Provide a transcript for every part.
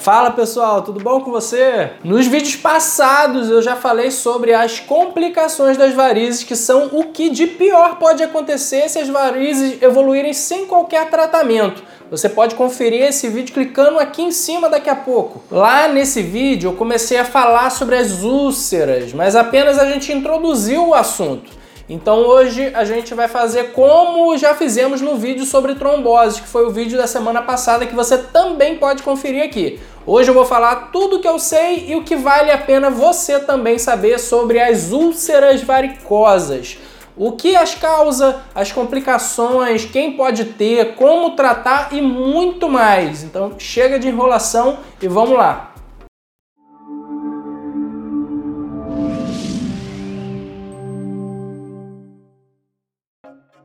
Fala pessoal, tudo bom com você? Nos vídeos passados eu já falei sobre as complicações das varizes, que são o que de pior pode acontecer se as varizes evoluírem sem qualquer tratamento. Você pode conferir esse vídeo clicando aqui em cima daqui a pouco. Lá nesse vídeo eu comecei a falar sobre as úlceras, mas apenas a gente introduziu o assunto. Então hoje a gente vai fazer como já fizemos no vídeo sobre trombose, que foi o vídeo da semana passada que você também pode conferir aqui. Hoje eu vou falar tudo o que eu sei e o que vale a pena você também saber sobre as úlceras varicosas. O que as causa, as complicações, quem pode ter, como tratar e muito mais. Então chega de enrolação e vamos lá.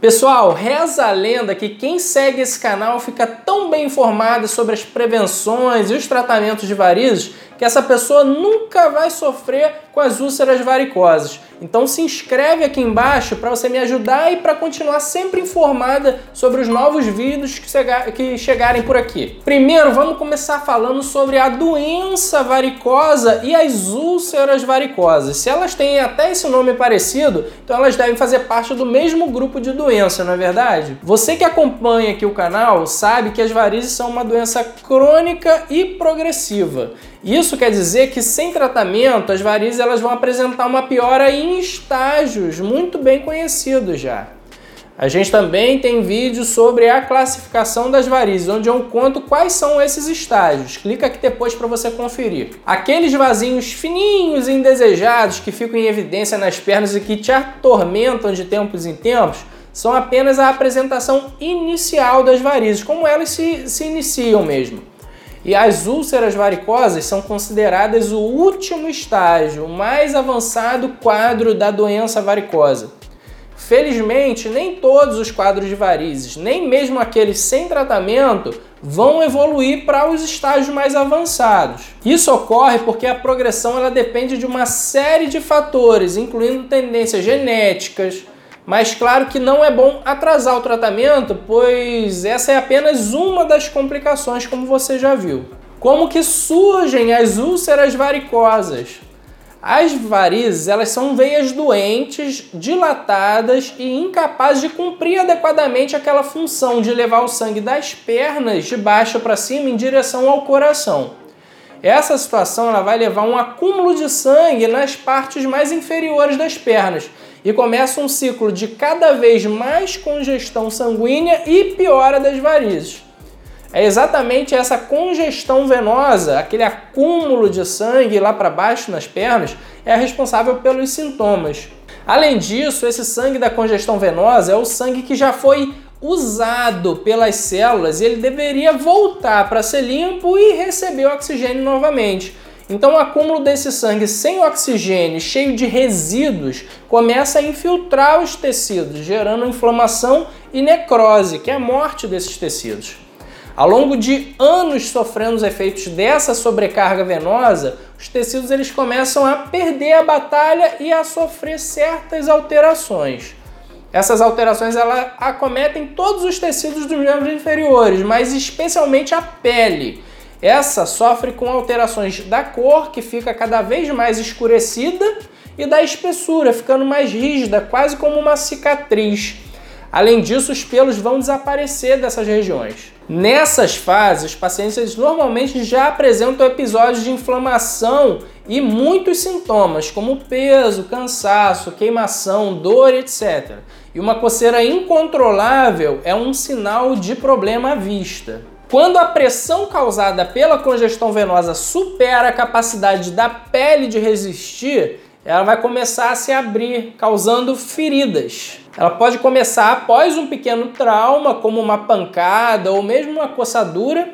Pessoal, reza a lenda que quem segue esse canal fica tão bem informado sobre as prevenções e os tratamentos de varizes que essa pessoa nunca vai sofrer com as úlceras varicosas. Então se inscreve aqui embaixo para você me ajudar e para continuar sempre informada sobre os novos vídeos que chegarem por aqui. Primeiro, vamos começar falando sobre a doença varicosa e as úlceras varicosas. Se elas têm até esse nome parecido, então elas devem fazer parte do mesmo grupo de doença, não é verdade? Você que acompanha aqui o canal sabe que as varizes são uma doença crônica e progressiva. Isso quer dizer que sem tratamento as varizes elas vão apresentar uma piora em estágios muito bem conhecidos já. A gente também tem vídeo sobre a classificação das varizes, onde eu conto quais são esses estágios. Clica aqui depois para você conferir. Aqueles vasinhos fininhos e indesejados que ficam em evidência nas pernas e que te atormentam de tempos em tempos são apenas a apresentação inicial das varizes, como elas se, se iniciam mesmo. E as úlceras varicosas são consideradas o último estágio, o mais avançado quadro da doença varicosa. Felizmente, nem todos os quadros de varizes, nem mesmo aqueles sem tratamento, vão evoluir para os estágios mais avançados. Isso ocorre porque a progressão ela depende de uma série de fatores, incluindo tendências genéticas, mas claro que não é bom atrasar o tratamento, pois essa é apenas uma das complicações, como você já viu. Como que surgem as úlceras varicosas? As varizes, elas são veias doentes, dilatadas e incapazes de cumprir adequadamente aquela função de levar o sangue das pernas de baixo para cima em direção ao coração. Essa situação ela vai levar um acúmulo de sangue nas partes mais inferiores das pernas, e começa um ciclo de cada vez mais congestão sanguínea e piora das varizes. É exatamente essa congestão venosa, aquele acúmulo de sangue lá para baixo nas pernas, é responsável pelos sintomas. Além disso, esse sangue da congestão venosa é o sangue que já foi usado pelas células e ele deveria voltar para ser limpo e receber oxigênio novamente. Então, o acúmulo desse sangue sem oxigênio, cheio de resíduos, começa a infiltrar os tecidos, gerando inflamação e necrose, que é a morte desses tecidos. Ao longo de anos sofrendo os efeitos dessa sobrecarga venosa, os tecidos eles começam a perder a batalha e a sofrer certas alterações. Essas alterações elas acometem todos os tecidos dos membros inferiores, mas especialmente a pele. Essa sofre com alterações da cor, que fica cada vez mais escurecida, e da espessura, ficando mais rígida, quase como uma cicatriz. Além disso, os pelos vão desaparecer dessas regiões. Nessas fases, pacientes normalmente já apresentam episódios de inflamação e muitos sintomas, como peso, cansaço, queimação, dor, etc. E uma coceira incontrolável é um sinal de problema à vista. Quando a pressão causada pela congestão venosa supera a capacidade da pele de resistir, ela vai começar a se abrir, causando feridas. Ela pode começar após um pequeno trauma, como uma pancada ou mesmo uma coçadura,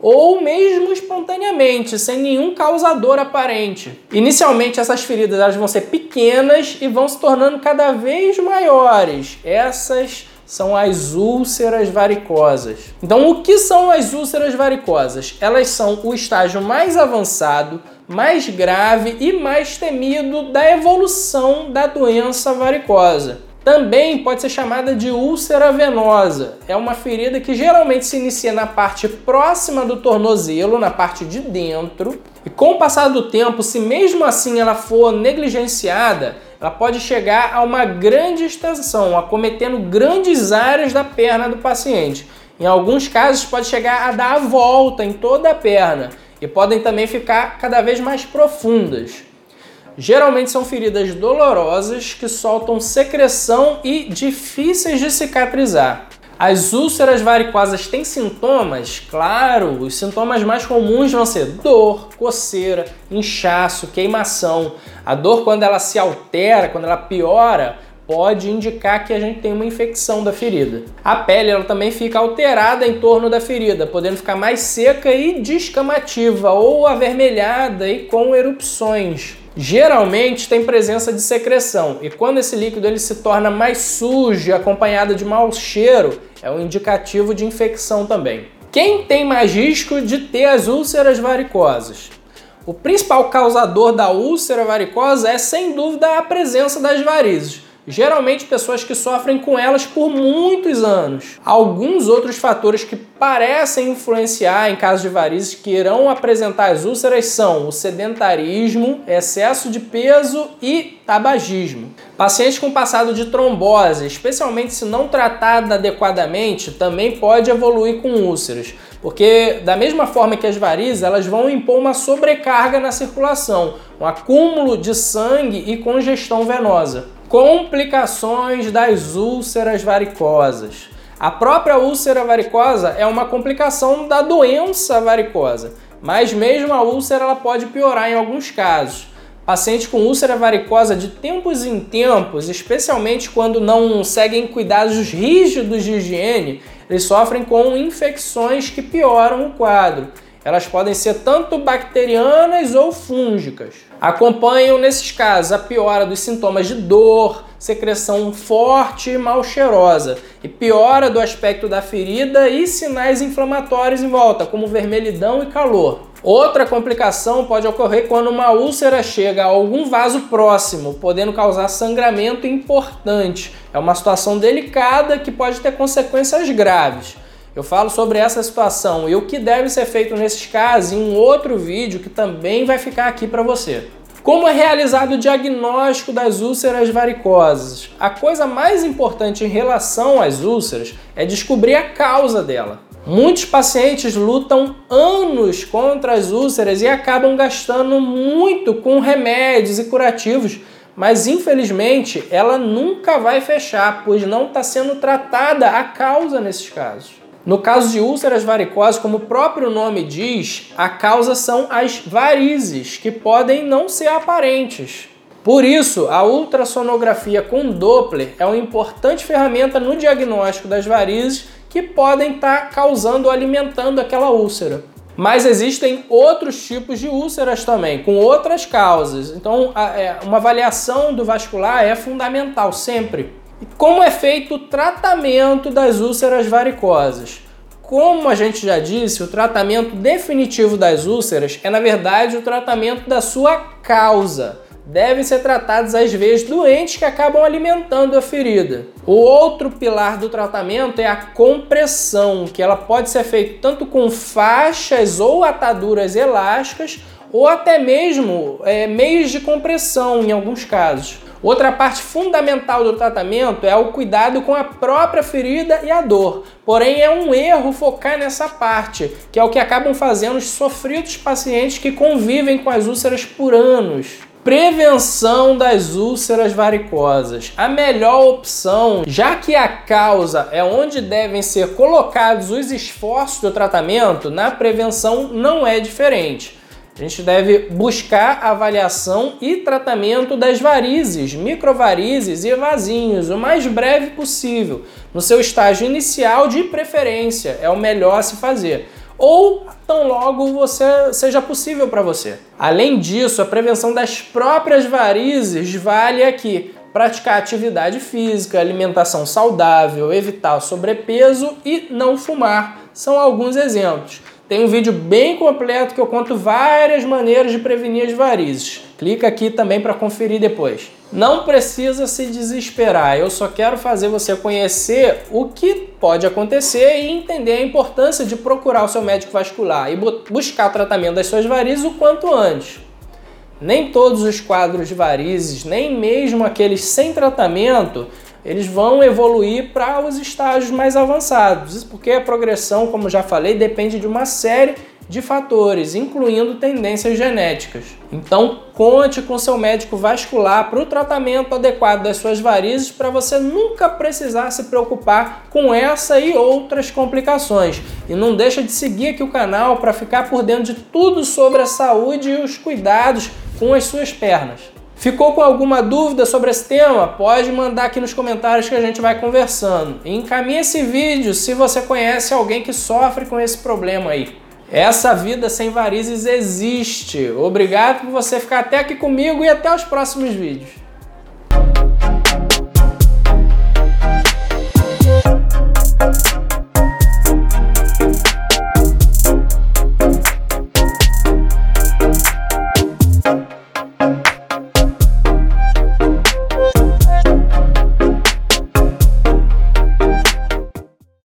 ou mesmo espontaneamente, sem nenhum causador aparente. Inicialmente, essas feridas elas vão ser pequenas e vão se tornando cada vez maiores. Essas são as úlceras varicosas. Então, o que são as úlceras varicosas? Elas são o estágio mais avançado, mais grave e mais temido da evolução da doença varicosa. Também pode ser chamada de úlcera venosa. É uma ferida que geralmente se inicia na parte próxima do tornozelo, na parte de dentro, e com o passar do tempo, se mesmo assim ela for negligenciada, ela pode chegar a uma grande extensão, acometendo grandes áreas da perna do paciente. Em alguns casos, pode chegar a dar a volta em toda a perna e podem também ficar cada vez mais profundas. Geralmente são feridas dolorosas que soltam secreção e difíceis de cicatrizar. As úlceras varicosas têm sintomas? Claro, os sintomas mais comuns vão ser dor, coceira, inchaço, queimação. A dor, quando ela se altera, quando ela piora, pode indicar que a gente tem uma infecção da ferida. A pele ela também fica alterada em torno da ferida, podendo ficar mais seca e descamativa ou avermelhada e com erupções geralmente tem presença de secreção e quando esse líquido ele se torna mais sujo, acompanhado de mau cheiro, é um indicativo de infecção também. Quem tem mais risco de ter as úlceras varicosas? O principal causador da úlcera varicosa é sem dúvida a presença das varizes geralmente pessoas que sofrem com elas por muitos anos. Alguns outros fatores que parecem influenciar em casos de varizes que irão apresentar as úlceras são o sedentarismo, excesso de peso e tabagismo. Pacientes com passado de trombose, especialmente se não tratada adequadamente, também pode evoluir com úlceras, porque da mesma forma que as varizes, elas vão impor uma sobrecarga na circulação, um acúmulo de sangue e congestão venosa. Complicações das úlceras varicosas. A própria úlcera varicosa é uma complicação da doença varicosa, mas mesmo a úlcera ela pode piorar em alguns casos. Pacientes com úlcera varicosa de tempos em tempos, especialmente quando não seguem cuidados rígidos de higiene, eles sofrem com infecções que pioram o quadro. Elas podem ser tanto bacterianas ou fúngicas. Acompanham nesses casos a piora dos sintomas de dor, secreção forte e mal cheirosa, e piora do aspecto da ferida e sinais inflamatórios em volta, como vermelhidão e calor. Outra complicação pode ocorrer quando uma úlcera chega a algum vaso próximo, podendo causar sangramento importante. É uma situação delicada que pode ter consequências graves. Eu falo sobre essa situação e o que deve ser feito nesses casos em um outro vídeo que também vai ficar aqui para você. Como é realizado o diagnóstico das úlceras varicosas? A coisa mais importante em relação às úlceras é descobrir a causa dela. Muitos pacientes lutam anos contra as úlceras e acabam gastando muito com remédios e curativos, mas infelizmente ela nunca vai fechar, pois não está sendo tratada a causa nesses casos. No caso de úlceras varicosas, como o próprio nome diz, a causa são as varizes, que podem não ser aparentes. Por isso, a ultrassonografia com Doppler é uma importante ferramenta no diagnóstico das varizes que podem estar causando ou alimentando aquela úlcera. Mas existem outros tipos de úlceras também, com outras causas. Então, é, uma avaliação do vascular é fundamental sempre. Como é feito o tratamento das úlceras varicosas? Como a gente já disse, o tratamento definitivo das úlceras é, na verdade, o tratamento da sua causa. Devem ser tratadas as veias doentes que acabam alimentando a ferida. O outro pilar do tratamento é a compressão, que ela pode ser feita tanto com faixas ou ataduras elásticas, ou até mesmo é, meios de compressão em alguns casos. Outra parte fundamental do tratamento é o cuidado com a própria ferida e a dor. Porém, é um erro focar nessa parte, que é o que acabam fazendo os sofridos pacientes que convivem com as úlceras por anos. Prevenção das úlceras varicosas. A melhor opção, já que a causa é onde devem ser colocados os esforços do tratamento, na prevenção não é diferente. A gente deve buscar avaliação e tratamento das varizes, microvarizes e vasinhos o mais breve possível, no seu estágio inicial de preferência, é o melhor se fazer. Ou tão logo você seja possível para você. Além disso, a prevenção das próprias varizes vale aqui. Praticar atividade física, alimentação saudável, evitar sobrepeso e não fumar são alguns exemplos. Tem um vídeo bem completo que eu conto várias maneiras de prevenir as varizes. Clica aqui também para conferir depois. Não precisa se desesperar, eu só quero fazer você conhecer o que pode acontecer e entender a importância de procurar o seu médico vascular e buscar tratamento das suas varizes o quanto antes. Nem todos os quadros de varizes, nem mesmo aqueles sem tratamento, eles vão evoluir para os estágios mais avançados. Porque a progressão, como já falei, depende de uma série de fatores, incluindo tendências genéticas. Então, conte com seu médico vascular para o tratamento adequado das suas varizes para você nunca precisar se preocupar com essa e outras complicações. E não deixa de seguir aqui o canal para ficar por dentro de tudo sobre a saúde e os cuidados com as suas pernas. Ficou com alguma dúvida sobre esse tema? Pode mandar aqui nos comentários que a gente vai conversando. E encaminhe esse vídeo se você conhece alguém que sofre com esse problema aí. Essa vida sem varizes existe. Obrigado por você ficar até aqui comigo e até os próximos vídeos.